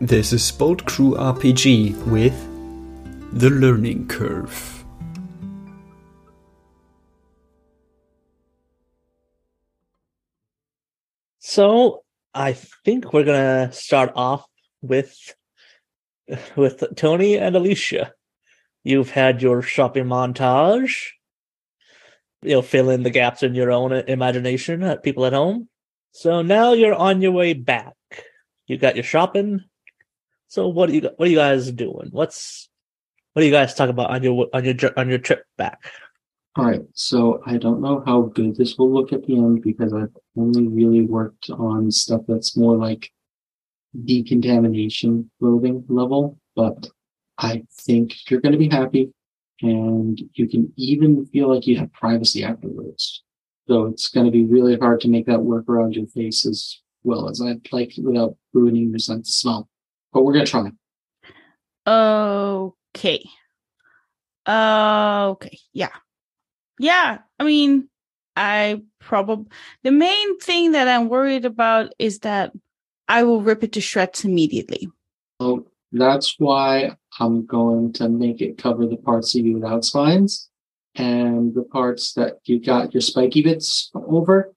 This is Bolt Crew RPG with The Learning Curve. So I think we're gonna start off with with Tony and Alicia. You've had your shopping montage. You'll fill in the gaps in your own imagination at people at home. So now you're on your way back. You got your shopping. So what do you what are you guys doing? What's what do you guys talk about on your on your on your trip back? All right, so I don't know how good this will look at the end because I've only really worked on stuff that's more like decontamination clothing level, but I think you're going to be happy and you can even feel like you have privacy afterwards. So it's going to be really hard to make that work around your face as well as I'd like without ruining your sense of smell. But we're going to try. Okay. Uh, okay. Yeah. Yeah. I mean, I probably, the main thing that I'm worried about is that I will rip it to shreds immediately. Oh, that's why I'm going to make it cover the parts of you without spines and the parts that you got your spiky bits over.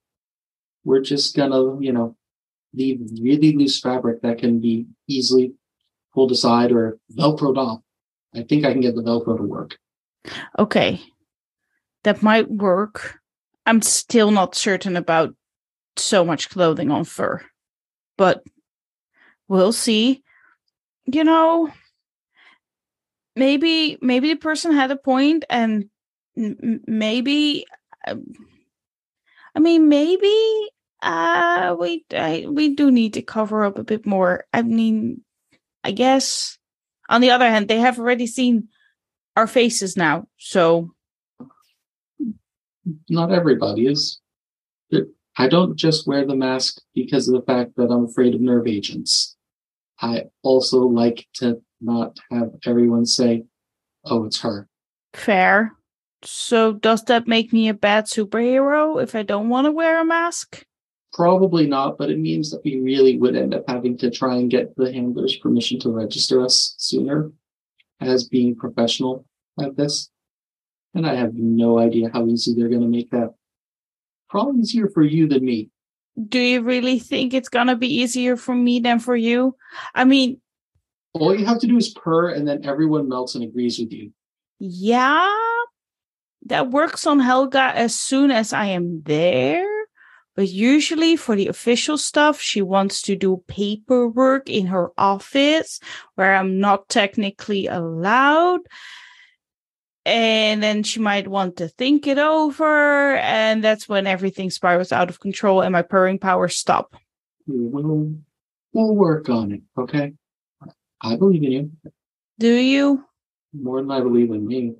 We're just gonna, you know, leave really loose fabric that can be easily pulled aside or velcroed off. I think I can get the velcro to work. Okay. That might work. I'm still not certain about so much clothing on fur, but we'll see. You know, maybe maybe the person had a point and maybe um, I mean maybe uh we I, we do need to cover up a bit more. I mean, I guess on the other hand, they have already seen our faces now, so Not everybody is. I don't just wear the mask because of the fact that I'm afraid of nerve agents. I also like to not have everyone say, oh, it's her. fair. So does that make me a bad superhero if I don't want to wear a mask? Probably not, but it means that we really would end up having to try and get the handler's permission to register us sooner as being professional at this. And I have no idea how easy they're going to make that. Probably easier for you than me. Do you really think it's gonna be easier for me than for you? I mean, All you have to do is purr, and then everyone melts and agrees with you. yeah, that works on Helga as soon as I am there. But usually for the official stuff, she wants to do paperwork in her office where I'm not technically allowed. And then she might want to think it over. And that's when everything spirals out of control and my purring powers stop. We'll, we'll work on it, okay? I believe in you Do you? more than I believe in me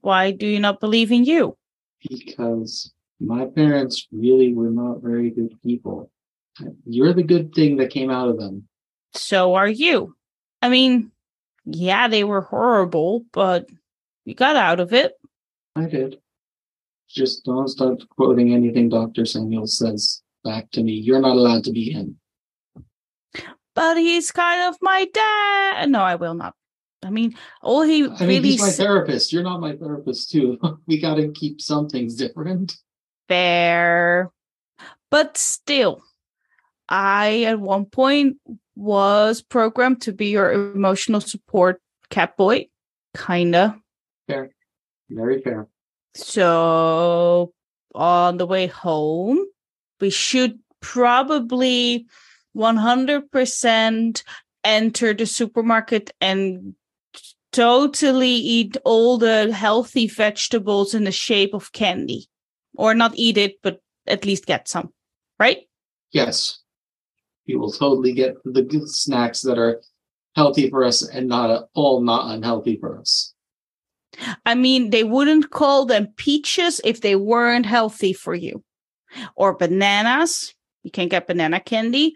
Why do you not believe in you? because my parents really were not very good people. You're the good thing that came out of them. So are you. I mean, yeah, they were horrible, but you got out of it. I did. Just don't start quoting anything Dr. Samuel says back to me. You're not allowed to be him. But he's kind of my dad. No, I will not. I mean, all he I mean, he's my therapist. You're not my therapist, too. we got to keep some things different. Fair. But still, I at one point was programmed to be your emotional support cat boy. Kinda. Fair. Very fair. So on the way home, we should probably 100% enter the supermarket and totally eat all the healthy vegetables in the shape of candy. Or not eat it, but at least get some, right? Yes. You will totally get the good snacks that are healthy for us and not at all not unhealthy for us. I mean, they wouldn't call them peaches if they weren't healthy for you. Or bananas. You can get banana candy.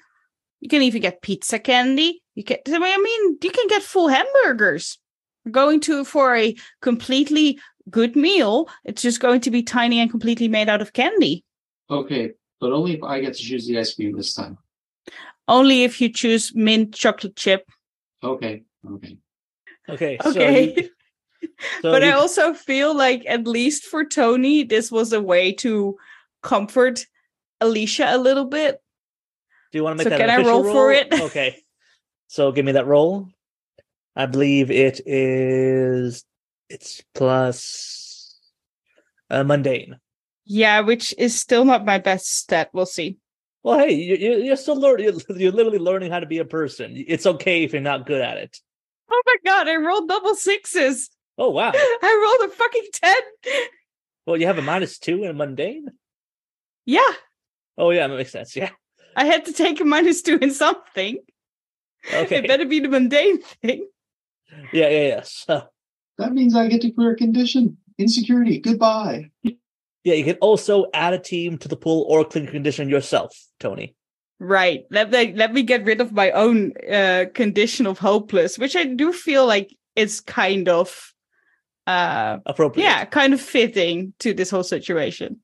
You can even get pizza candy. You can I mean, I mean, you can get full hamburgers. We're going to for a completely good meal. It's just going to be tiny and completely made out of candy. Okay, but only if I get to choose the ice cream this time. Only if you choose mint chocolate chip. Okay. Okay. Okay. So Okay. you- so but I also feel like, at least for Tony, this was a way to comfort Alicia a little bit. do you want to make that official? so that can an I official roll for it? Okay. So give me that roll. I believe it is. It's plus uh, mundane. Yeah, which is still not my best stat. We'll see. Well, hey, you, you, you're still learning. You're, you're literally learning how to be a person. It's okay if you're not good at it. Oh my god, I rolled double sixes. Oh wow. I rolled a fucking 10. Well, you have a minus two in mundane. Yeah, Oh yeah, that makes sense. Yeah. I had to take a minus two in something. Okay. It better be the mundane thing. Yeah, yeah, yeah. So That means I get to clear a condition. Insecurity. Goodbye. yeah, you can also add a team to the pool or clean condition yourself, Tony. Right. Let me let me get rid of my own uh condition of hopeless, which I do feel like it's kind of uh Appropriate. yeah, kind of fitting to this whole situation.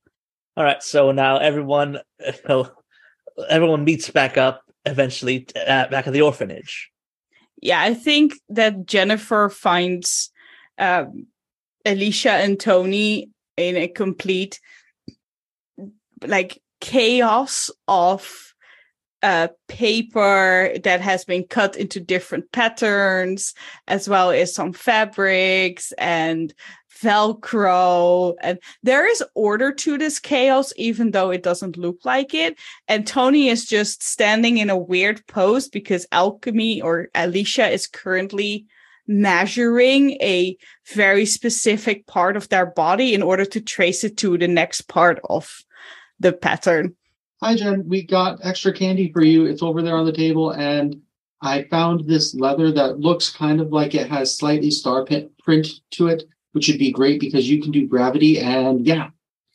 All right. So now everyone, everyone meets back up eventually uh, back at the orphanage. Yeah, I think that Jennifer finds um Alicia and Tony in a complete like chaos of uh paper that has been cut into different patterns as well as some fabrics and velcro. And there is order to this chaos even though it doesn't look like it. And tony is just standing in a weird pose because alchemy or alicia is currently measuring a very specific part of their body in order to trace it to the next part of the pattern Hi, Jen. We got extra candy for you. It's over there on the table. And I found this leather that looks kind of like it has slightly star print to it, which would be great because you can do gravity. And yeah,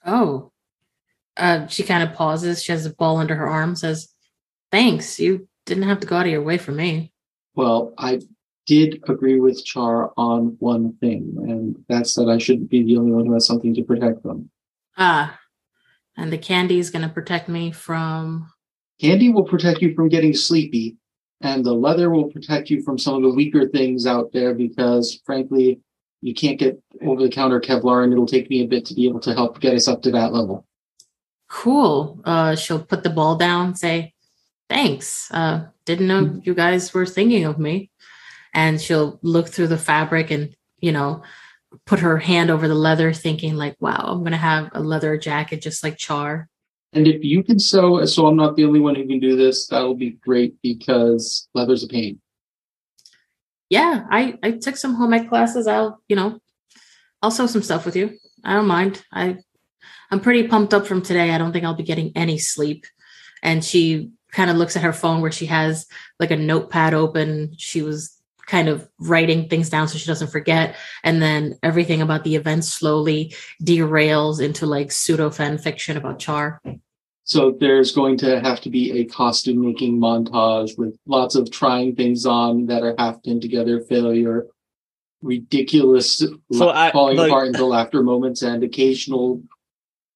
Oh. Uh, she kind of pauses. She has a ball under her arm, says, Thanks. You didn't have to go out of your way for me. well, I did agree with Char on one thing, and that's that I shouldn't be the only one who has something to protect them. Ah. And the candy is going to protect me from. Candy will protect you from getting sleepy, and the leather will protect you from some of the weaker things out there because, frankly, you can't get over the counter Kevlar, and it'll take me a bit to be able to help get us up to that level. Cool. Uh, she'll put the ball down, say, Thanks. Uh, didn't know you guys were thinking of me. And she'll look through the fabric and, you know, put her hand over the leather, thinking, like, wow, I'm going to have a leather jacket just like Char. And if you can sew, so I'm not the only one who can do this, that'll be great because leather's a pain. yeah, I I took some home ec classes. I'll you know, I'll sew some stuff with you. I don't mind. I I'm pretty pumped up from today. I don't think I'll be getting any sleep. And she kind of looks at her phone where she has like a notepad open. She was kind of writing things down so she doesn't forget. And then everything about the event slowly derails into like pseudo fan fiction about Char. So there's going to have to be a costume making montage with lots of trying things on that are half pinned together, failure, ridiculous So la- I- falling like- apart into laughter moments, and occasional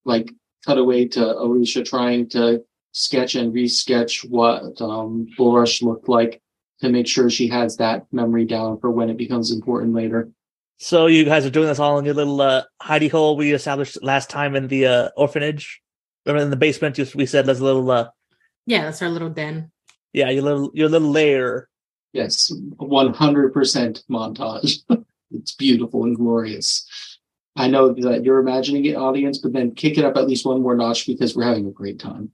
like cutaway to Alicia trying to sketch and resketch what um, Bulrush looked like to make sure she has that memory down for when it becomes important later. So you guys are doing this all in your little uh, hidey hole we established last time in the uh, orphanage. Remember in the basement, you, we said there's a little, uh, Yeah, that's our little den. yeah, your little, your little lair. Yes, 100% montage. it's beautiful and glorious. I know that you're imagining it, audience, but then kick it up at least one more notch because we're having a great time.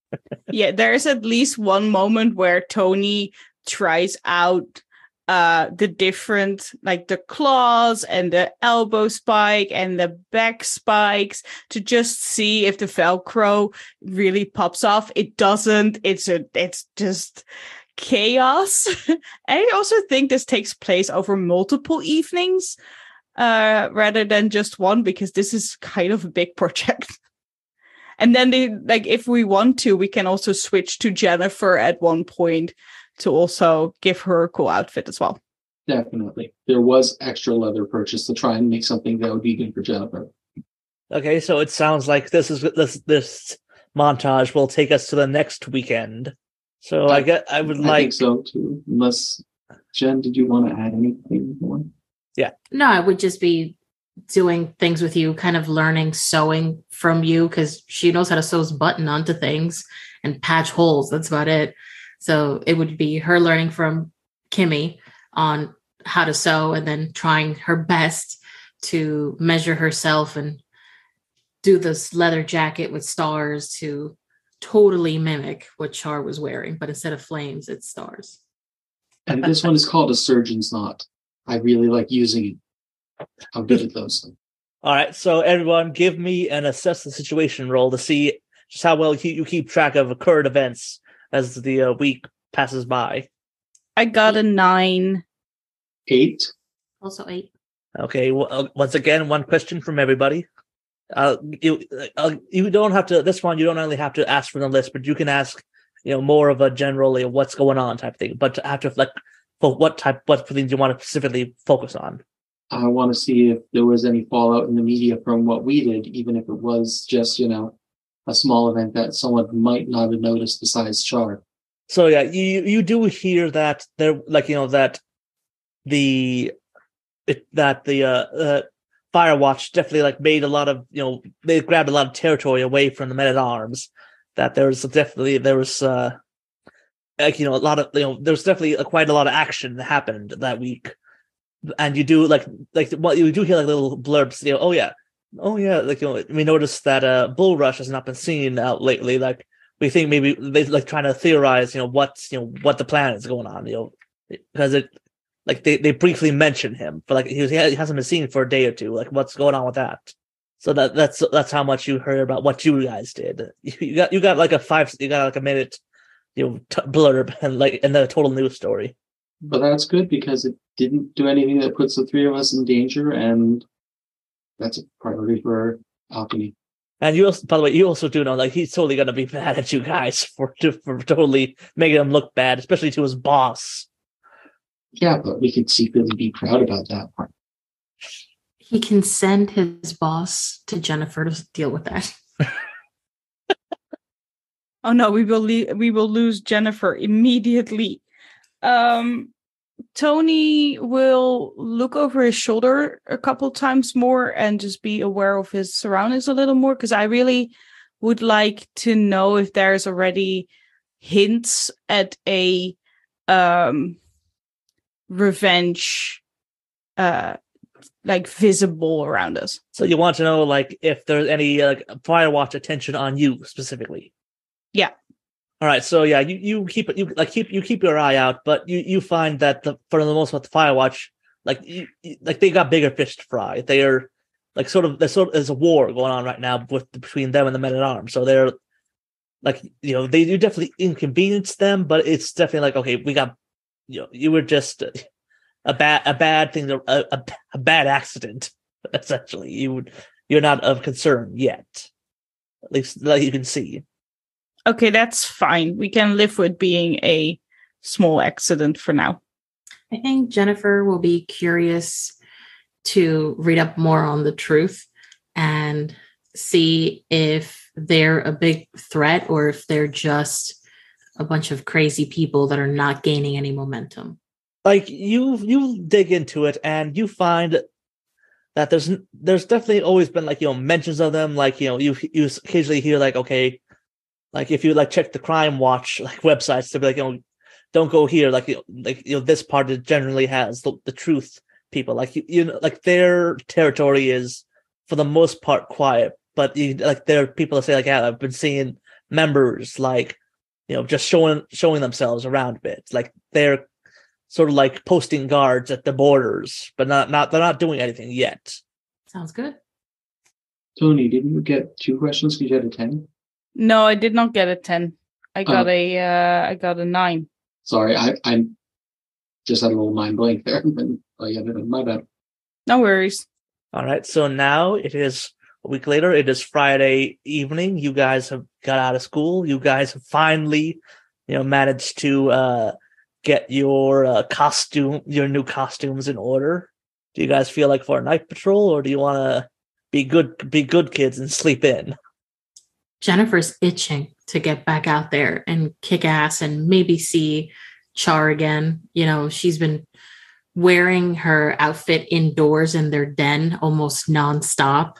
yeah, there's at least one moment where Tony tries out uh the different like the claws and the elbow spike and the back spikes to just see if the velcro really pops off. It doesn't. It's a it's just chaos. I also think this takes place over multiple evenings uh rather than just one because this is kind of a big project. And then they like if we want to we can also switch to jennifer at one point to also give her a cool outfit as well Definitely. There was extra leather purchased to try and make something that would be good for Jennifer. Okay, so it sounds like this is this this montage will take us to the next weekend. So I get I would I like think so too. Unless Jen, did you want to add anything more? Yeah. No, I would just be doing things with you, kind of learning sewing from you because she knows how to sew button onto things and patch holes. That's about it. So it would be her learning from Kimmy on how to sew and then trying her best to measure herself and do this leather jacket with stars to totally mimic what Char was wearing, but instead of flames, it's stars. And this one is called a surgeon's knot. I really like using it. I'm good at those. All right, so everyone, give me an assess the situation roll to see just how well you, you keep track of current events as the uh, week passes by. I got a nine. Eight. Also eight. Okay, well, uh, once again, one question from everybody. Uh, you uh, you don't have to. This one, you don't only have to ask for the list, but you can ask, you know, more of a generally what's going on type thing. But to have to like, for what type, what things you want to specifically focus on? I want to see if there was any fallout in the media from what we did, even if it was just, you know, a small event that someone might not have noticed besides Char. So yeah, you you do hear that there, like you know that the it, that the uh, uh Firewatch definitely like made a lot of you know they grabbed a lot of territory away from the Men at Arms. That there was definitely there was uh like you know a lot of you know there's definitely a, quite a lot of action that happened that week, and you do like like what you do hear like little blurbs. You know, oh yeah, oh yeah, like you know we noticed that uh Bull Rush has not been seen out lately. Like we think maybe they like trying to theorize you know what's you know what the plan is going on. You know because it like they, they briefly mention him for like he, was, he hasn't been seen for a day or two. Like what's going on with that? So that that's that's how much you heard about what you guys did. You got you got like a five you got like a minute you know t- blurb and like and then a total news story. But that's good because it didn't do anything that puts the three of us in danger, and that's a priority for Alchemy. And you also, by the way, you also do know like he's totally gonna be mad at you guys for for totally making him look bad, especially to his boss. Yeah, but we could secretly be proud about that part. He can send his boss to Jennifer to deal with that. Oh no, we will le- we will lose Jennifer immediately. Um, Tony will look over his shoulder a couple times more and just be aware of his surroundings a little more because I really would like to know if there's already hints at a um revenge uh like visible around us. So you want to know like if there's any like Firewatch attention on you specifically. Yeah. All right. So yeah, you you keep you like keep you keep your eye out, but you you find that the for the most part the Firewatch like you, you- like they got bigger fish to fry. They are like sort of there's sort of there's a war going on right now with between them and the Men at Arms. So they're like you know they do definitely inconvenience them, but it's definitely like okay, we got you know you were just a bad a bad thing a, a, a bad accident essentially. You would you're not of concern yet, at least that you can see. Okay, that's fine. We can live with being a small accident for now. I think Jennifer will be curious to read up more on the truth and see if they're a big threat or if they're just a bunch of crazy people that are not gaining any momentum. like you you dig into it and you find that there's there's definitely always been like you know mentions of them like you know you you occasionally hear like okay like if you like check the crime watch like websites to be like you know don't go here like you know, like you know this part it generally has the, the truth people like you, you know like their territory is for the most part quiet but you like there are people that say like yeah I've been seeing members like you know just showing showing themselves around a bit like they're sort of like posting guards at the borders, but not not they're not doing anything yet. Sounds good. Tony, didn't you get two questions because you had a 10? No, I did not get a 10. I got Oh. a uh I got a 9. Sorry, I, I just had a little mind blank there. But, oh, yeah, my bad. No worries. All right, so now it is a week later. It is Friday evening. You guys have got out of school. You guys have finally, you know, managed to uh get your uh, costume, your new costumes in order. Do you guys feel like for a night patrol, or do you want to be good, be good kids and sleep in? Jennifer's itching to get back out there and kick ass and maybe see Char again. You know, she's been wearing her outfit indoors in their den almost nonstop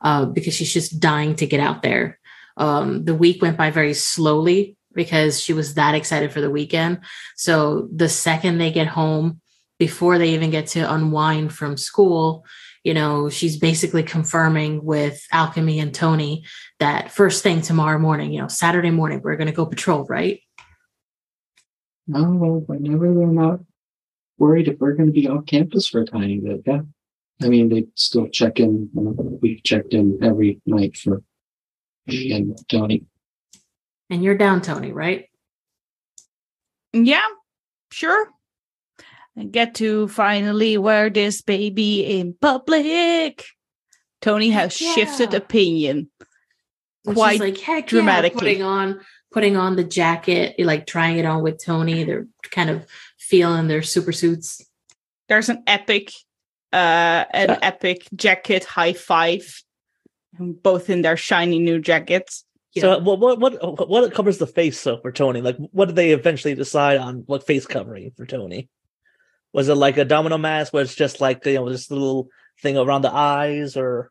uh, because she's just dying to get out there. Um, the week went by very slowly because she was that excited for the weekend. So the second they get home, before they even get to unwind from school, you know, she's basically confirming with Alchemy and Tony that first thing tomorrow morning, you know, Saturday morning, we're going to go patrol, right? No, well, whenever they're not worried if we're going to be off campus for a tiny bit, yeah. I mean, they still check in. We've checked in every night for me and Tony. And you're down, Tony, right? Yeah, sure. I get to finally wear this baby in public. Tony has Heck shifted opinion. And Quite like heck dramatically. yeah, putting on putting on the jacket, like trying it on with Tony. They're kind of feeling their super suits. There's an epic, uh, an Yeah. epic jacket high five, both in their shiny new jackets. So what what what what covers the face so for Tony? Like what did they eventually decide on what face covering for Tony? Was it like a domino mask where it's just like you know this little thing around the eyes or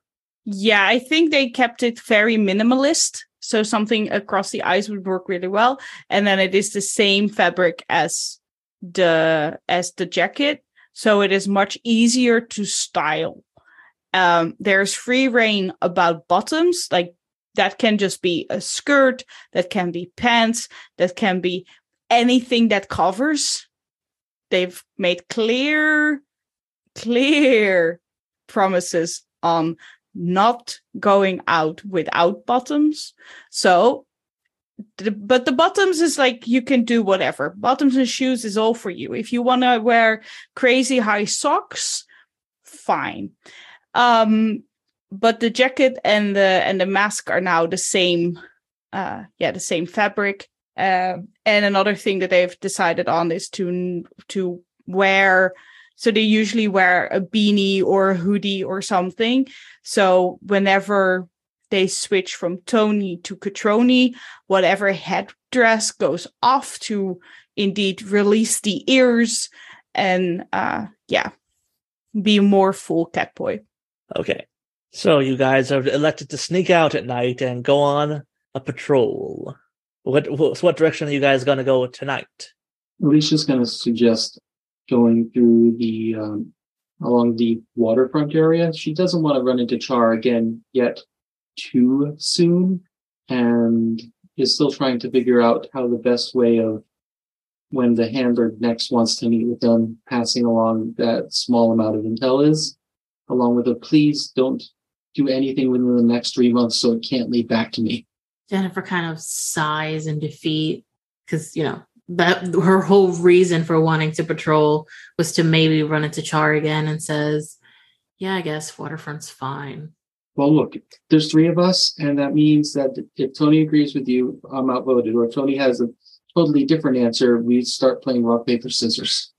Yeah, I think they kept it very minimalist. So something across the eyes would work really well. And then it is the same fabric as the as the jacket. So it is much easier to style. Um, there's free rein about bottoms, like that can just be a skirt, that can be pants, that can be anything that covers. They've made clear, clear promises on not going out without bottoms. So, the, but the bottoms is like you can do whatever. Bottoms and shoes is all for you. If you want to wear crazy high socks, fine. Um, but the jacket and the and the mask are now the same. Uh, yeah, the same fabric. Uh, and another thing that they've decided on is to to wear. So they usually wear a beanie or a hoodie or something. So whenever they switch from Tony to Catroni, whatever headdress goes off to indeed release the ears and uh yeah, be more full catboy. okay. So you guys are elected to sneak out at night and go on a patrol. What what, what direction are you guys gonna go tonight? Alicia's going to suggest going through the um, along the waterfront area. She doesn't want to run into Char again yet too soon, and is still trying to figure out how the best way of when the handler next wants to meet with them, passing along that small amount of intel is, along with a please don't do anything within the next three months so it can't lead back to me. Jennifer kind of sighs in defeat because you know that her whole reason for wanting to patrol was to maybe run into Char again and says, "Yeah, I guess waterfront's fine." Well, look, there's three of us, and that means that if Tony agrees with you, I'm outvoted, or if Tony has a totally different answer, we start playing rock, paper, scissors.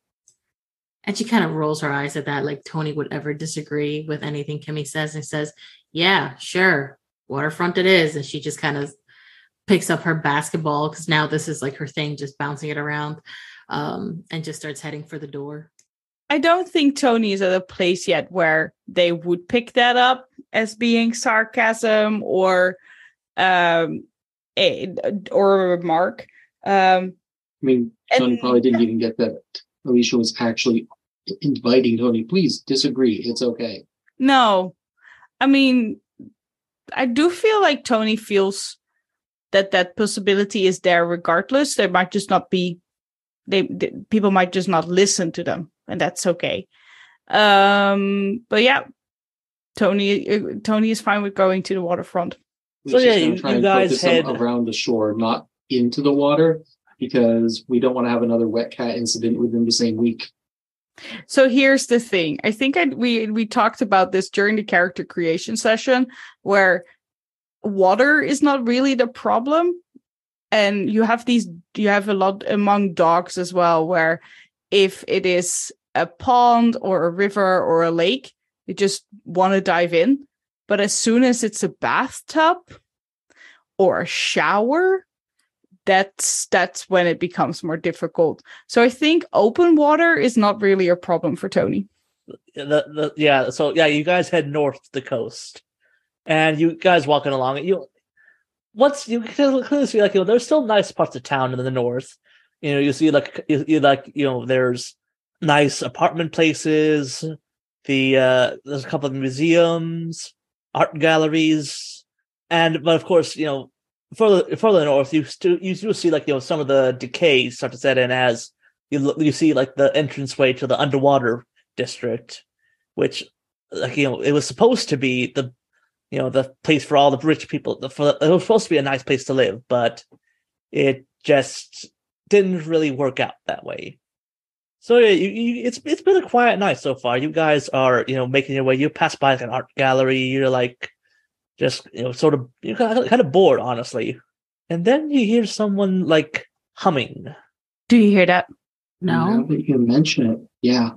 And she kind of rolls her eyes at that, like Tony would ever disagree with anything Kimmy says, and says, "Yeah, sure, waterfront it is." And she just kind of picks up her basketball because now this is like her thing, just bouncing it around, um, and just starts heading for the door. I don't think Tony is at a place yet where they would pick that up as being sarcasm or um a, or a remark. Um I mean, Tony And- probably didn't even get that Alicia was actually inviting Tony, please disagree. It's okay. no. I mean I do feel like Tony feels that that possibility is there regardless. There might just not be they, they people might just not listen to them and that's okay. Um but yeah, Tony uh, Tony is fine with going to the waterfront. So, yeah, gonna you- try you and guys head- around the shore, not into the water, because we don't want to have another wet cat incident within the same week. So here's the thing. I think I, we we talked about this during the character creation session where water is not really the problem and you have these you have a lot among dogs as well where if it is a pond or a river or a lake they just want to dive in but as soon as it's a bathtub or a shower, that's that's when it becomes more difficult. So I think open water is not really a problem for Tony. the, the yeah so yeah you guys head north the coast and you guys walking along you once you can clearly see like you know there's still nice parts of town in the north. You know you see like you, you like you know there's nice apartment places. The uh there's a couple of museums art galleries. And but of course you know further further north you still you do see like you know some of the decay start to set in as you you see like the entranceway to the underwater district, which like you know it was supposed to be the you know the place for all the rich people. The, for, it was supposed to be a nice place to live, but it just didn't really work out that way. So yeah, you, you, it's it's been a quiet night so far. You guys are you know making your way. You pass by like an art gallery. You're like just you know sort of you're kind of, bored, honestly. And then you hear someone like humming. Do you hear that? Now No. that you mention it, yeah.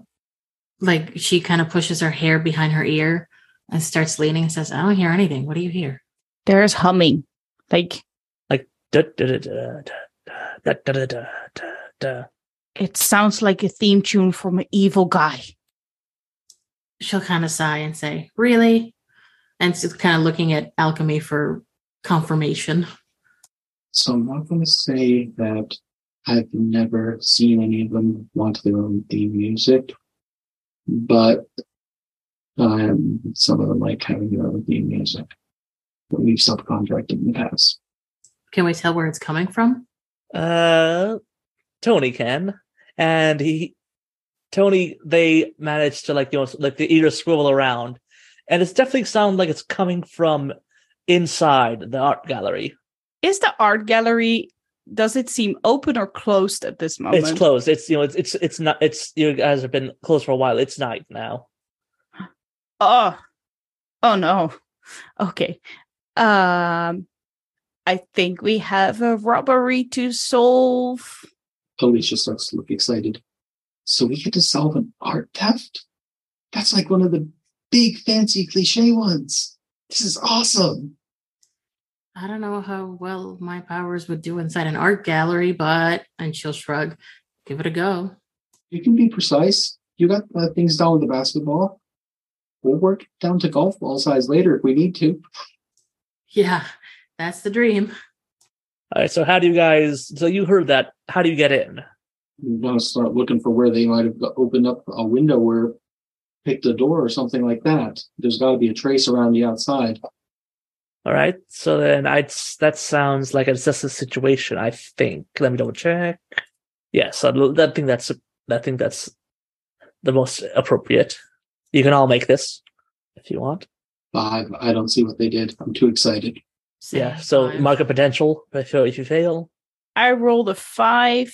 Like she kind of pushes her hair behind her ear and starts leaning and says, I don't hear anything. What do you hear? There's humming. Like Da, da, da, da, da, da, da, da, da, da. it sounds like a theme tune from an evil guy. She'll kind of sigh and say, Really? And she's kind of looking at alchemy for confirmation. So I'm not going to say that I've never seen any of them want their own theme music, but um, some of them like having their own theme music that we've subcontracted in the past. Can we tell where it's coming from? Uh, Tony can, and he, Tony, they managed to like you know like the ear swivel around, and it's definitely sound like it's coming from inside the art gallery. Is the art gallery does it seem open or closed at this moment? It's closed. It's you know it's it's it's not. It's you guys have been closed for a while. It's night now. Oh. Oh no. Okay. Um I think we have a robbery to solve. Alicia starts to look excited. So we get to solve an art theft? That's like one of the big fancy cliche ones. This is awesome. I don't know how well my powers would do inside an art gallery, but, and she'll shrug, give it a go. You can be precise. You got uh, things down with the basketball. We'll work down to golf ball size later if we need to. Yeah, that's the dream. All right. So how do you guys? So you heard that. How do you get in? You want to start looking for where they might have opened up a window or picked a door or something like that. There's got to be a trace around the outside. All right. So then I that sounds like it's just a situation. I think. Let me double check. Yes, I I think that's I think that's the most appropriate. You can all make this if you want. Five. I don't see what they did. I'm too excited. Say yeah. So five. market potential. If you, if you fail, I rolled a five.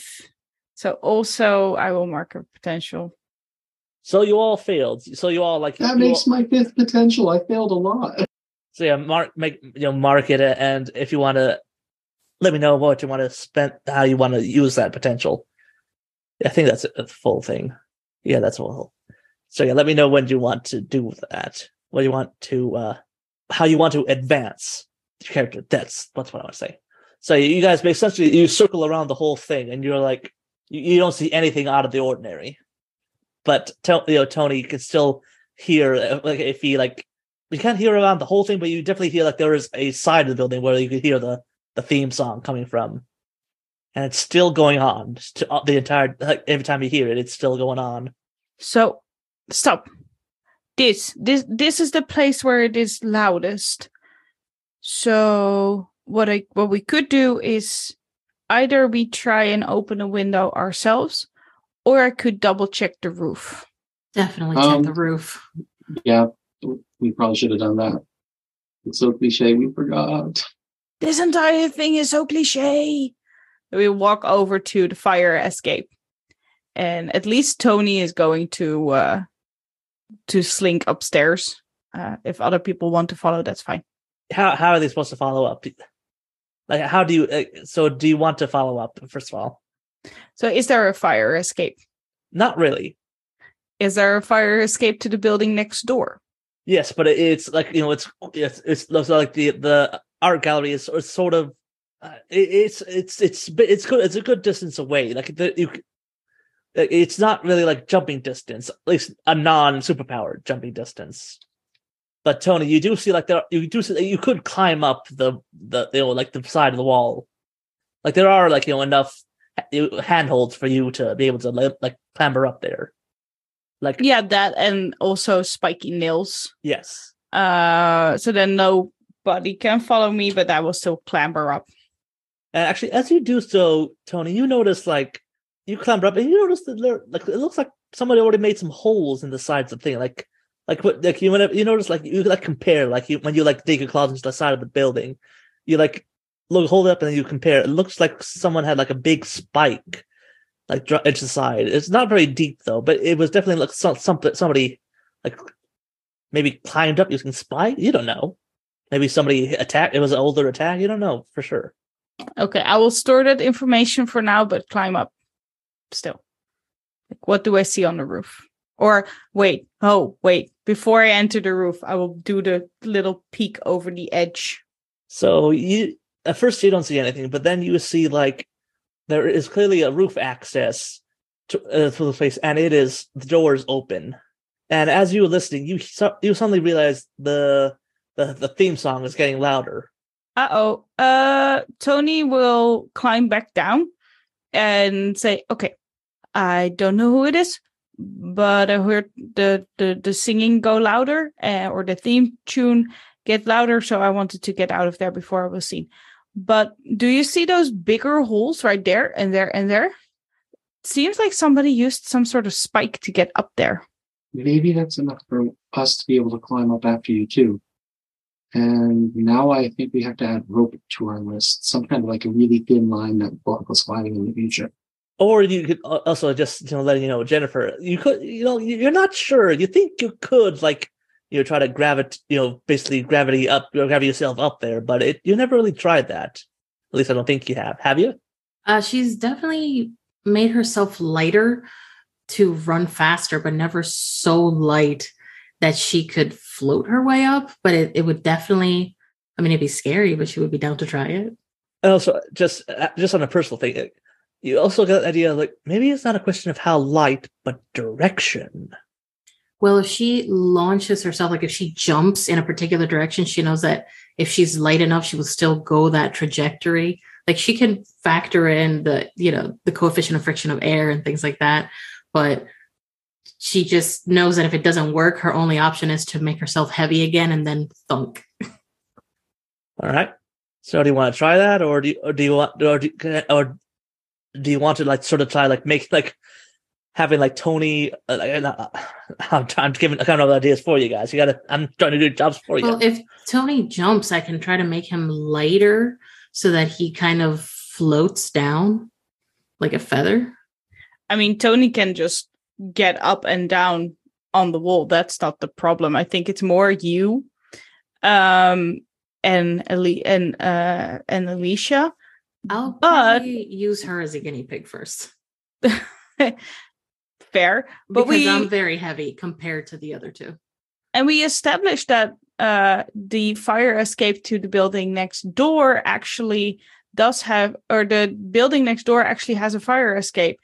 So also I will mark a potential. so you all failed. So you all like That makes all- my fifth potential. I failed a lot. So yeah, mark make you know mark it, and if you want to, let me know what you want to spend, how you want to use that potential. I think that's a full thing. Yeah, that's all. So yeah, let me know when you want to do that. What you want to, uh how you want to advance your character. That's that's what I want to say. So you guys essentially you circle around the whole thing, and you're like you, you don't see anything out of the ordinary. But you know, Tony can still hear uh, like if he like you can't hear around the whole thing, but you definitely hear like there is a side of the building where you can hear the the theme song coming from, and it's still going on st- uh, the entire like every time you hear it, it's still going on. So stop. This this this is the place where it is loudest. So what I what we could do is either we try and open a window ourselves, or I could double check the roof. Definitely check Um, the roof. Yeah, we probably should have done that. It's so cliche. We forgot. This entire thing is so cliche. We walk over to the fire escape, and at least Tony is going to uh to slink upstairs. Uh, if other people want to follow, that's fine. How how are they supposed to follow up? Like how do you? Uh, so do you want to follow up first of all? So, is there a fire escape? Not really. Is there a fire escape to the building next door? Yes, but it's like you know, it's it's it's looks like the the art gallery is is sort of uh, it, it's it's it's it's good. It's a good distance away. Like the, you, it's not really like jumping distance, at least a non superpowered jumping distance. But Tony, you do see like there you do see you could climb up the the you know like the side of the wall. Like there are like you know enough handholds for you to be able to like, like clamber up there. Like Yeah, that and also spiky nails. yes. Uh, so then nobody can follow me, but I will still clamber up. And actually, as you do so, Tony, you notice like you clamber up and you notice that there, like it looks like somebody already made some holes in the sides of the thing. Like like what like you whenever you notice like you like compare like you when you like dig your claws into the side of the building, you like look hold it up and then you compare. It looks like someone had like a big spike like into the side. It's not very deep though, but it was definitely like some, something somebody like maybe climbed up using spike. You don't know. Maybe somebody attacked. It was an older attack. You don't know for sure. Okay, I will store that information for now, but climb up still. Like, what do I see on the roof? Or wait, oh, wait. Before I enter the roof, I will do the little peek over the edge. So you at first you don't see anything, but then you see like there is clearly a roof access to, uh, to the place, and it is the door is open. And as you were listening, you you suddenly realize the the the theme song is getting louder. Uh oh. Uh, Tony will climb back down and say, "Okay, I don't know who it is, but I heard the the the singing go louder, uh, or the theme tune get louder, so I wanted to get out of there before I was seen." But do you see those bigger holes right there and there and there? Seems like somebody used some sort of spike to get up there. Maybe that's enough for us to be able to climb up after you too. And now I think we have to add rope to our list, some kind of like a really thin line that block us sliding in the future. Or you could also just you know letting you know Jennifer, you could you know you- you're not sure. You think you could like you know try to gravity you know basically gravity up or gravity yourself up there, but it you never really tried that. At least I don't think you have. Have you? Uh, she's definitely made herself lighter to run faster, but never so light that she could float her way up. But it, it would definitely, I mean, it'd be scary, but she would be down to try it. And also, just uh, just on a personal thing, you also got the idea like maybe it's not a question of how light, but direction. Well, if she launches herself, like if she jumps in a particular direction, she knows that if she's light enough, she will still go that trajectory. Like she can factor in the, you know, the coefficient of friction of air and things like that. But she just knows that if it doesn't work, her only option is to make herself heavy again and then thunk. All right. So, do you want to try that, or do you, or do you want, or do, you- or do you want to like sort of try like make like having like Tony? Uh, like, uh, I'm, I'm giving kind of ideas for you guys. You gotta. I'm trying to do jobs for you. Well, if Tony jumps, I can try to make him lighter so that he kind of floats down like a feather. I mean, Tony can just get up and down on the wall. That's not the problem. I think it's more you, um, and Ali and uh and Alicia. I'll But- probably use her as a guinea pig first. Fair, but because we I'm very heavy compared to the other two. and we established that uh the fire escape to the building next door actually does have or the building next door actually has a fire escape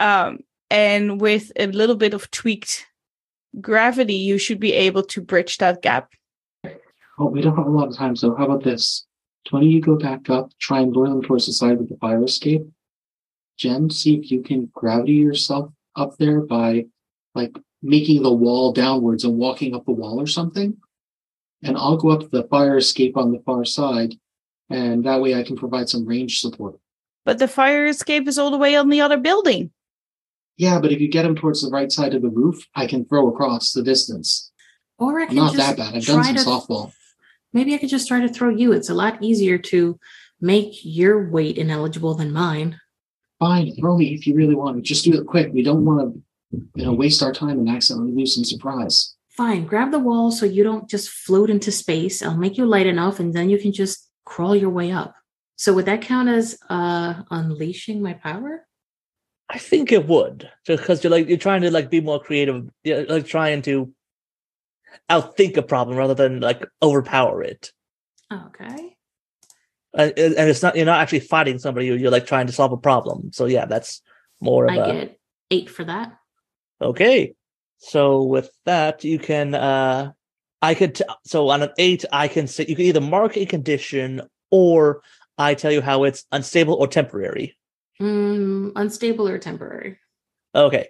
um and with a little bit of tweaked gravity you should be able to bridge that gap Oh, we don't have a lot of time, so how about this? Tony, you go back up, try and lure them towards the side with the fire escape. Jen, see if you can gravity yourself up there by like making the wall downwards and walking up the wall or something. And I'll go up the fire escape on the far side, and that way I can provide some range support. but the fire escape is all the way on the other building Yeah, but if you get them towards the right side of the roof, I can throw across the distance. Or I can not just that bad. I've done some to- softball. Maybe I could just try to throw you. It's a lot easier to make your weight ineligible than mine. Fine, throw me if you really want to. Just do it quick. We don't want to, you know, waste our time and accidentally lose some surprise. Fine, grab the wall so you don't just float into space. I'll make you light enough and then you can just crawl your way up. So would that count as uh unleashing my power? I think it would, just because you're like you're trying to like be more creative, yeah, like trying to outthink a problem rather than like overpower it. Okay. And and it's not you're not actually fighting somebody. You're, you're like trying to solve a problem. So yeah, that's more of I a get eight for that. okay. So with that, you can uh I could t- so on an eight, I can say you can either mark a condition or I tell you how it's unstable or temporary. Mm, unstable or temporary. Okay.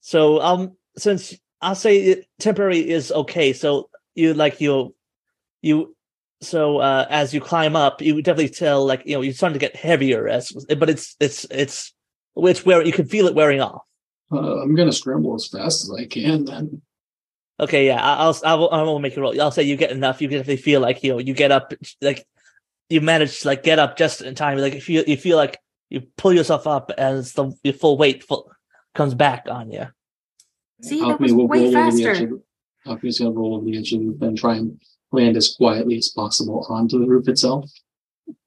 So um since I'll say it, temporary is okay. So you like you you so uh as you climb up, you definitely tell like you know you're starting to get heavier as but it's it's it's it's where you can feel it wearing off. Uh, I'm gonna scramble as fast as I can. Then Okay, yeah, I- I'll I'll I won't make you roll. I'll say you get enough. You definitely feel like you know you get up like you manage to like get up just in time. Like if you you feel like you pull yourself up as the your full weight full, comes back on you. See, that was will way roll over the edge faster. of Alchemy's gonna roll over the edge of the roof and try and land as quietly as possible onto the roof itself.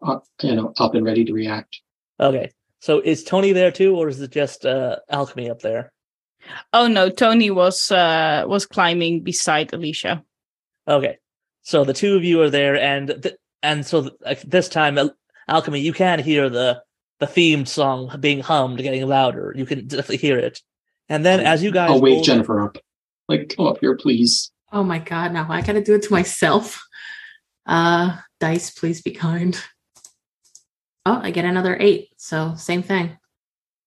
Uh, you know, up and ready to react. Okay, so is Tony there too, or is it just uh alchemy up there? Oh no, Tony was uh was climbing beside Alicia. Okay, so the two of you are there, and th- and so th- this time, Al- alchemy, you can hear the the themed song being hummed, getting louder. You can definitely hear it, and then as you guys, I'll wake roll- Jennifer up. Like, come up here, please. Oh my god, now I gotta do it to myself. Uh dice, please be kind. Oh, I get another eight. So same thing.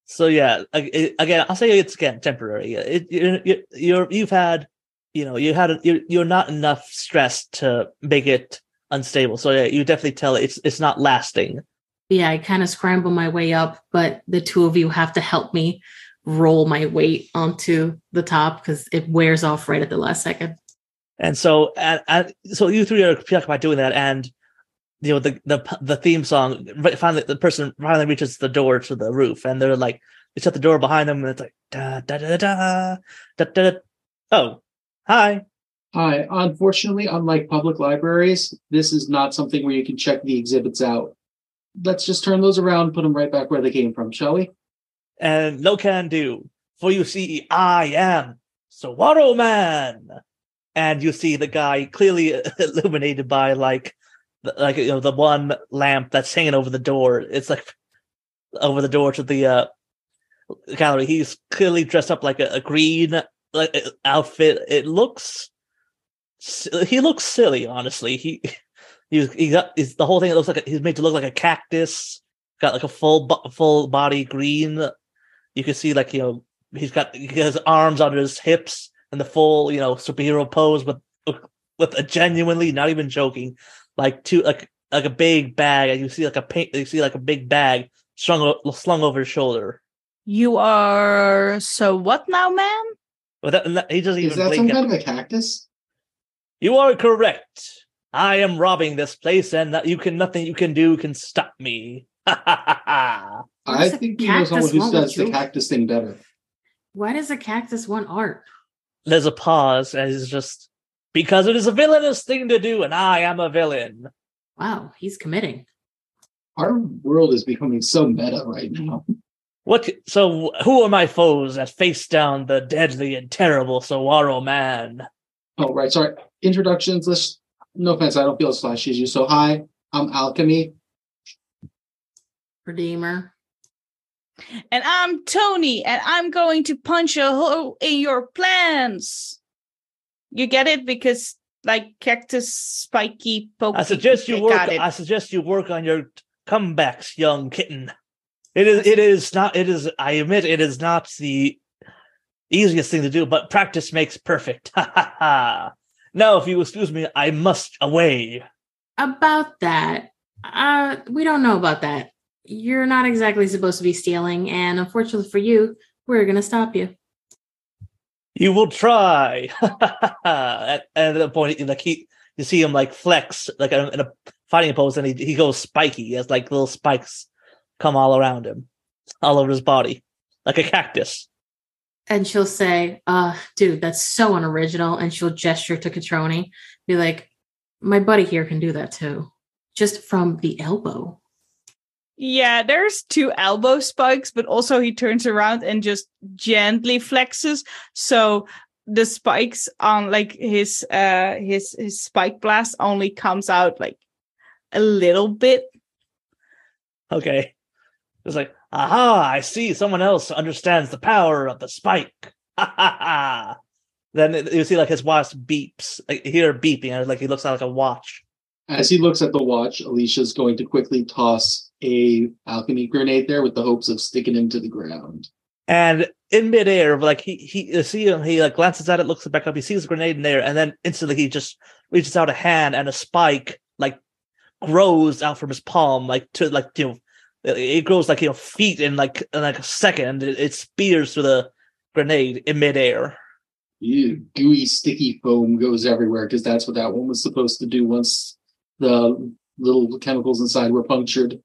So yeah, again, I'll say it's again temporary. It, you're, you're, you're you've had, you know, you had you're you're not enough stress to make it unstable. So yeah, you definitely tell it's it's not lasting. Yeah, I kind of scramble my way up, but the two of you have to help me roll my weight onto the top because it wears off right at the last second. And so and, and so you three are preoccupied doing that, and you know the the the theme song finally the person finally reaches the door to the roof, and they're like they shut the door behind them, and it's like da da da da da da. da. Oh, hi. Hi. Unfortunately, unlike public libraries, this is not something where you can check the exhibits out. Let's just turn those around, put them right back where they came from, shall we? and no can do. For you see, I am Saguaro Man, and you see the guy clearly illuminated by like, like you know the one lamp that's hanging over the door. It's like over the door to the uh, gallery. He's clearly dressed up like a, a green like outfit. It looks, he looks silly. Honestly, he he's he got he's, the whole thing. It looks like a, he's made to look like a cactus. Got like a full full body green you can see like you know he's got he has arms under his hips and the full you know superhero pose with with a genuinely not even joking like two like like a big bag and you see like a paint you see like a big bag slung slung over his shoulder You are so what now, man? but that, he doesn't even. Is even that blink some at- kind of a cactus? you are correct i am robbing this place and that you can nothing you can do can stop me ha ha ha ha I think we know someone who says the cactus thing better. Why does a cactus want art? there's a pause and he's just because it is a villainous thing to do and i am a villain Wow, he's committing. Our world is becoming so meta right now. What? So, who are my foes that face down the deadly and terrible Saguaro man? Oh, right. Sorry. Introductions. Let's. No offense. I don't feel as flashy as you. So, hi. I'm Alchemy. Redeemer. And I'm Tony, and I'm going to punch a hole in your plans. You get it because like cactus, spiky, poke. I suggest you work. I suggest you work on your comebacks, young kitten. It is. It is not. It is. I admit it is not the easiest thing to do, but practice makes perfect. Ha ha ha. Now, if you excuse me, I must away. About that, uh, we don't know about that. You're not exactly supposed to be stealing, and unfortunately for you, we're gonna stop you. You will try. at, at the point, like he, you see him like flex, like in a, in a fighting pose, and he he goes spiky. He has like little spikes come all around him, all over his body, like a cactus. And she'll say, uh, dude, that's so unoriginal. And she'll gesture to Catroni, be like, my buddy here can do that too. Just from the elbow. Yeah, there's two elbow spikes, but also he turns around and just gently flexes. So the spikes on like his uh his his spike blast only comes out like a little bit. Okay. It's like, aha, I see someone else understands the power of the spike. Ha ha ha. Then you see like his watch beeps. Like hear beeping and like he looks at like a watch. As he looks at the watch, Alicia's going to quickly toss a alchemy grenade there with the hopes of sticking him to the ground. And in midair, like he he you see him, he like glances at it, looks back up, he sees a grenade in there, and then instantly he just reaches out a hand and a spike like grows out from his palm, like to like you know it grows like you know feet in like in like a second, and it, it spears through the grenade in midair. Ew, gooey, sticky foam goes everywhere because that's what that one was supposed to do once the little chemicals inside were punctured.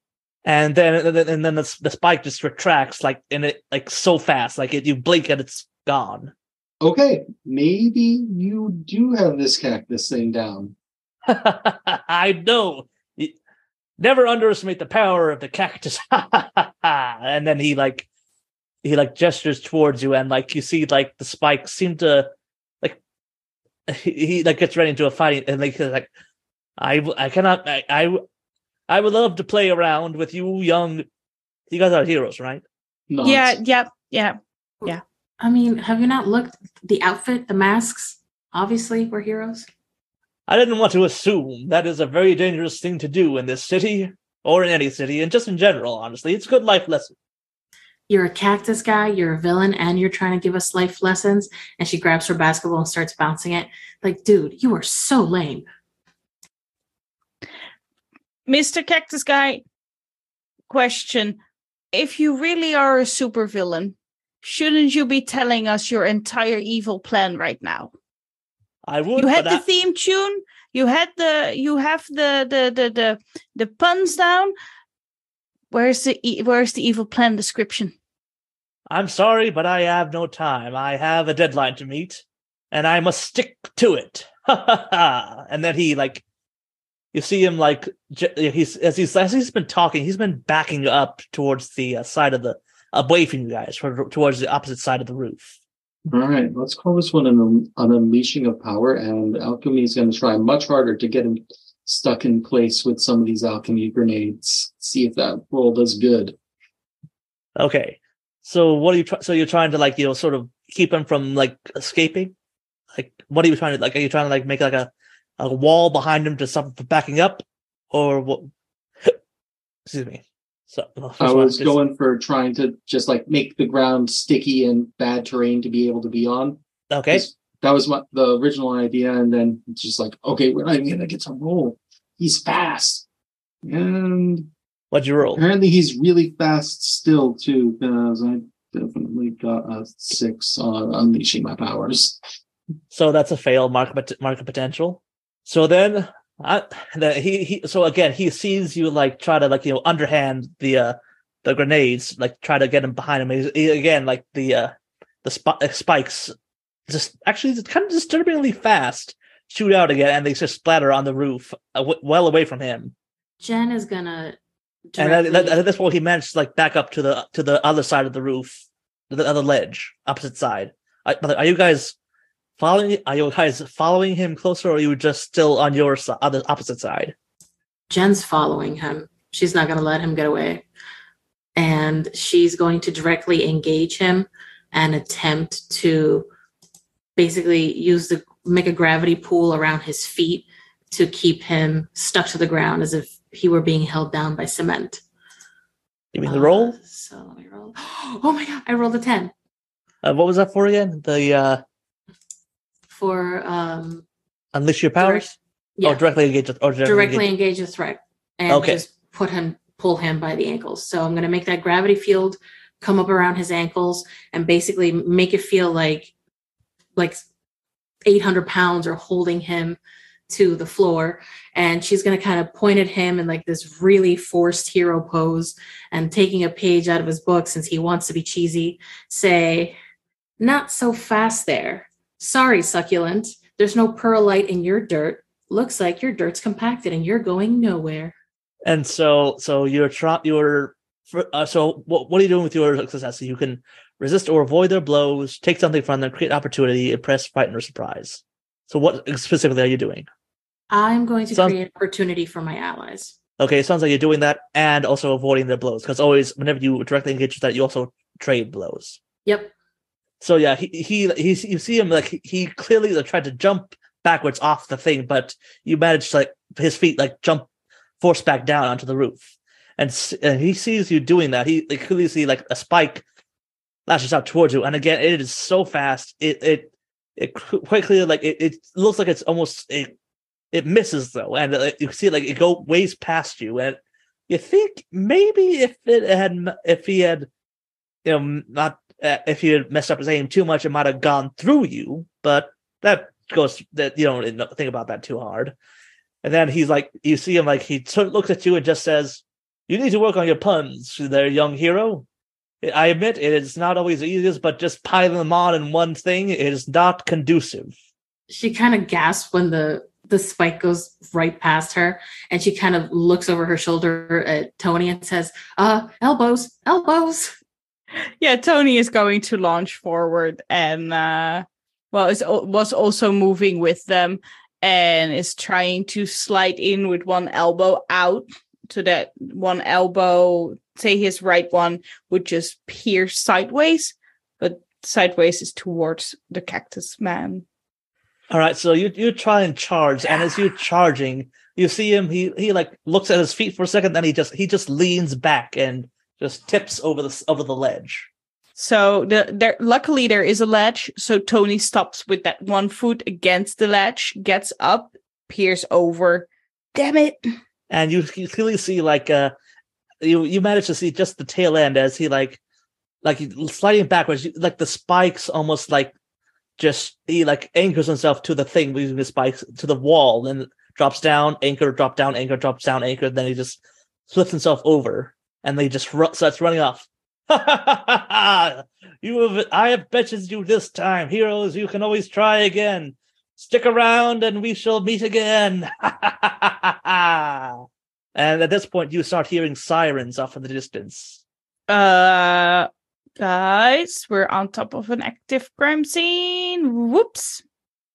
And then and then, and then the, the spike just retracts like in it like so fast, like it, you blink and it's gone. Okay, maybe you do have this cactus thing down. I know. Y- Never underestimate the power of the cactus. and then he like he like gestures towards you and like you see like the spikes seem to like he, he like gets ready into a fighting and like he's like I cannot I I would love to play around with you young you guys are heroes, right? Not. Yeah, yeah, yeah. I mean, have you not looked the outfit, the masks? Obviously, we're heroes. I didn't want to assume that is a very dangerous thing to do in this city or in any city and just in general, honestly. It's a good life lesson. You're a cactus guy, you're a villain, and you're trying to give us life lessons. And she grabs her basketball and starts bouncing it. Like, dude, you are so lame. Mr. Cactus Guy, question. If you really are a supervillain, shouldn't you be telling us your entire evil plan right now? I would You had the I- theme tune, you had the you have the the the the, the puns down. Where's the where's the evil plan description? I'm sorry, but I have no time. I have a deadline to meet, and I must stick to it. and then he like, you see him like he's as he's as he's been talking, he's been backing up towards the uh, side of the away from you guys, towards the opposite side of the roof. All right, let's call this one an, an unleashing of power, and alchemy is going to try much harder to get him stuck in place with some of these alchemy grenades. See if that roll does good. Okay, so what are you? Try- so you're trying to like you know sort of keep him from like escaping. Like, what are you trying to like? Are you trying to like make like a a wall behind him to stop him from backing up, or what? Excuse me. So I was just- going for trying to just like make the ground sticky and bad terrain to be able to be on. Okay, That was what the original idea, and then it's just like, okay, we're not even gonna get to roll. He's fast, and what'd you roll? apparently he's really fast still too. Because I definitely got a six on unleashing my powers. So that's a fail. Mark market potential. So then, I, the, he he. So again, he sees you like try to like you know underhand the uh the grenades, like try to get him behind him. He's, he, again, like the uh the sp- uh, spikes, just actually it's kind of disturbingly fast. Shoot out again, and they just splatter on the roof, uh, w- well away from him. Jen is gonna. And directly- at this point, he managed to like back up to the to the other side of the roof, the other ledge, opposite side. I, are you guys following? Are you guys following him closer, or are you just still on your side, other opposite side? Jen's following him. She's not going to let him get away. And she's going to directly engage him and attempt to basically use the make a gravity pool around his feet to keep him stuck to the ground as if he were being held down by cement. You mean the Uh, roll? So let me roll. Oh my god, I rolled a 10 Uh, what was that for again? The uh, for um unleash your powers, yeah, or directly engage, with- or directly, directly engage- engage the threat. And Okay. just put him pull him by the ankles. So i'm going to make that gravity field come up around his ankles and basically make it feel like like 800 pounds are holding him to the floor. And she's going to kind of point at him in like this really forced hero pose and taking a page out of his book since he wants to be cheesy say not so fast there sorry succulent there's no perlite in your dirt looks like your dirt's compacted and you're going nowhere And so, so you're trying, you're for, uh, so what, what are you doing with your success? You can resist or avoid their blows, take something from them, create opportunity, impress, frighten, or surprise. So what specifically are you doing? I'm going to Sounds- create opportunity for my allies. Okay, it sounds like you're doing that and also avoiding their blows because always whenever you directly engage with that, you also trade blows. Yep. So yeah, he he he's you see him like he, clearly like, tried to jump backwards off the thing, but you managed to like his feet like jump force back down onto the roof, and and he sees you doing that. He like, clearly see like a spike lashes out towards you, and again it is so fast. It it it qu- quite clearly like it, it looks like it's almost it it misses though, and uh, you see like it go ways past you, and you think maybe if it had if he had you know not uh, if he had messed up his aim too much, it might have gone through you. But that goes that you don't think about that too hard. And then he's like, you see him like he looks at you and just says, "You need to work on your puns, there, young hero." I admit it is not always the easiest, but just piling them on in one thing is not conducive. She kind of gasps when the the spike goes right past her, and she kind of looks over her shoulder at Tony and says, "Uh, elbows, elbows." Yeah, Tony is going to launch forward and uh well is was also moving with them and is trying to slide in with one elbow out so that one elbow, say his right one, would just pierce sideways, but sideways is towards the cactus man. All right, so you you try and charge, and as you're charging, you see him. He he like looks at his feet for a second, then he just he just leans back and just tips over the over the ledge. So the there luckily there is a ledge, so Tony stops with that one foot against the ledge, gets up, peers over. Damn it. and you, you clearly see like uh you you manage to see just the tail end as he like like sliding backwards like the spikes almost like just he like anchors himself to the thing using the spikes to the wall and drops down anchor drop down anchor drops down anchor then he just flips himself over and they just ru- starts running off you have i have betches you this time heroes you can always try again stick around and we shall meet again and at this point you start hearing sirens off in the distance Uh guys, we're on top of an active crime scene. Whoops.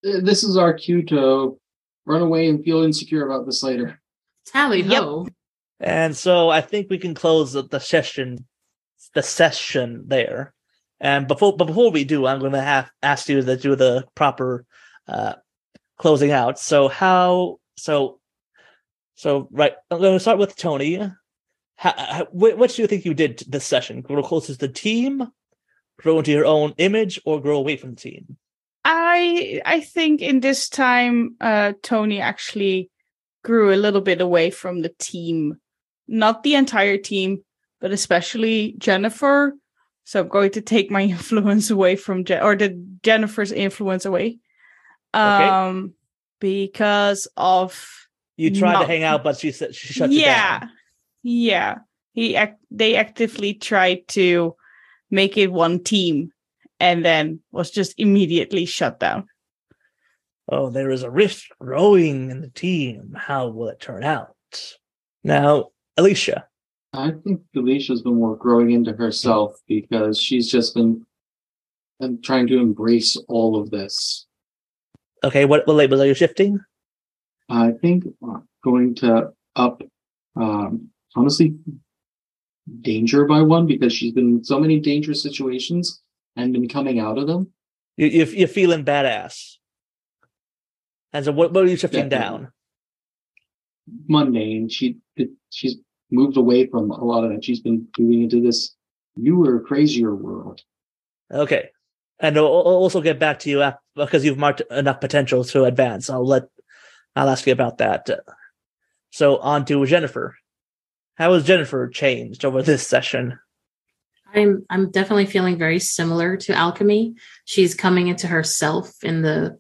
Uh, This is our cue to run away and feel insecure about this later. Tally Yep. ho! And so i think we can close the, session the session there. And before but before we do i'm going to have ask you to do the proper uh closing out. So how so so right i'm going to start with tony. How, how, what do you think you did this session? Grow closer to the team? Grow into your own image or grow away from the team? I I think in this time uh Tony actually grew a little bit away from the team. Not the entire team, but especially Jennifer. So I'm going to take my influence away from Je- or the Jennifer's influence away. Okay. Um because of you tried to hang out but she said she shut you yeah down yeah he act- they actively tried to make it one team and then was just immediately shut down Oh, there is a rift growing in the team. How will it turn out? Now, Alicia. I think Alicia's been more growing into herself because she's just been and trying to embrace all of this. Okay, what, what labels are you shifting? I think going to up, um, honestly, danger by one because she's been in so many dangerous situations and been coming out of them. You, you're feeling badass. And so, what, what are you shifting Definitely. down? mundane. She she's moved away from a lot of that. She's been moving into this newer, crazier world. Okay. And I'll I'll also get back to you af- because you've marked enough potential to advance. I'll let, I'll ask you about that. So, on to Jennifer. How has Jennifer changed over this session? I'm I'm definitely feeling very similar to alchemy. She's coming into herself in the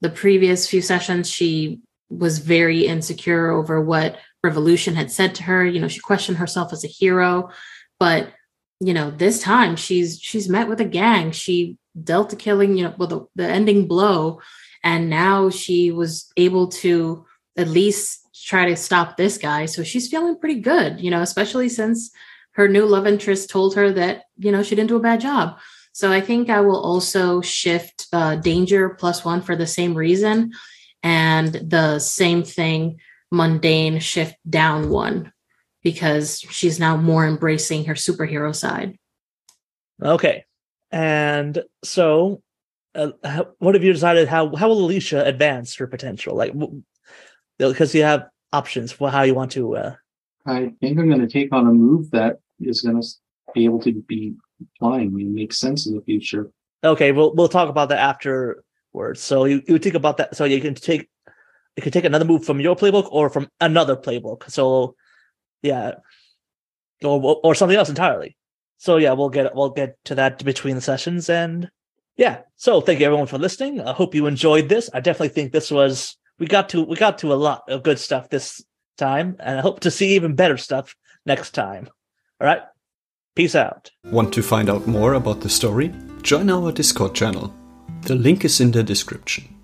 the previous few sessions. She was very insecure over what Revolution had said to her. You know, she questioned herself as a hero, but you know, this time she's she's met with a gang. She dealt a killing, you know, with the, the ending blow, and now she was able to at least try to stop this guy. So she's feeling pretty good, you know, especially since her new love interest told her that you know she didn't do a bad job. So I think I will also shift uh, danger plus one for the same reason, and the same thing mundane shift down one because she's now more embracing her superhero side. Okay. And so, uh, how, what have you decided? How how will Alicia advance her potential? Like, because you have options for how you want to. Uh... I think I'm going to take on a move that is going to be able to be flying and make sense in the future. Okay, we'll we'll talk about that afterwards. So you, you think about that. So you can take you can take another move from your playbook or from another playbook. So yeah, or or something else entirely. So yeah, we'll get we'll get to that between the sessions and yeah. So thank you everyone for listening. I hope you enjoyed this. I definitely think this was we got to we got to a lot of good stuff this time, and I hope to see even better stuff next time. All right. Peace out. Want to find out more about the story? Join our Discord channel. The link is in the description.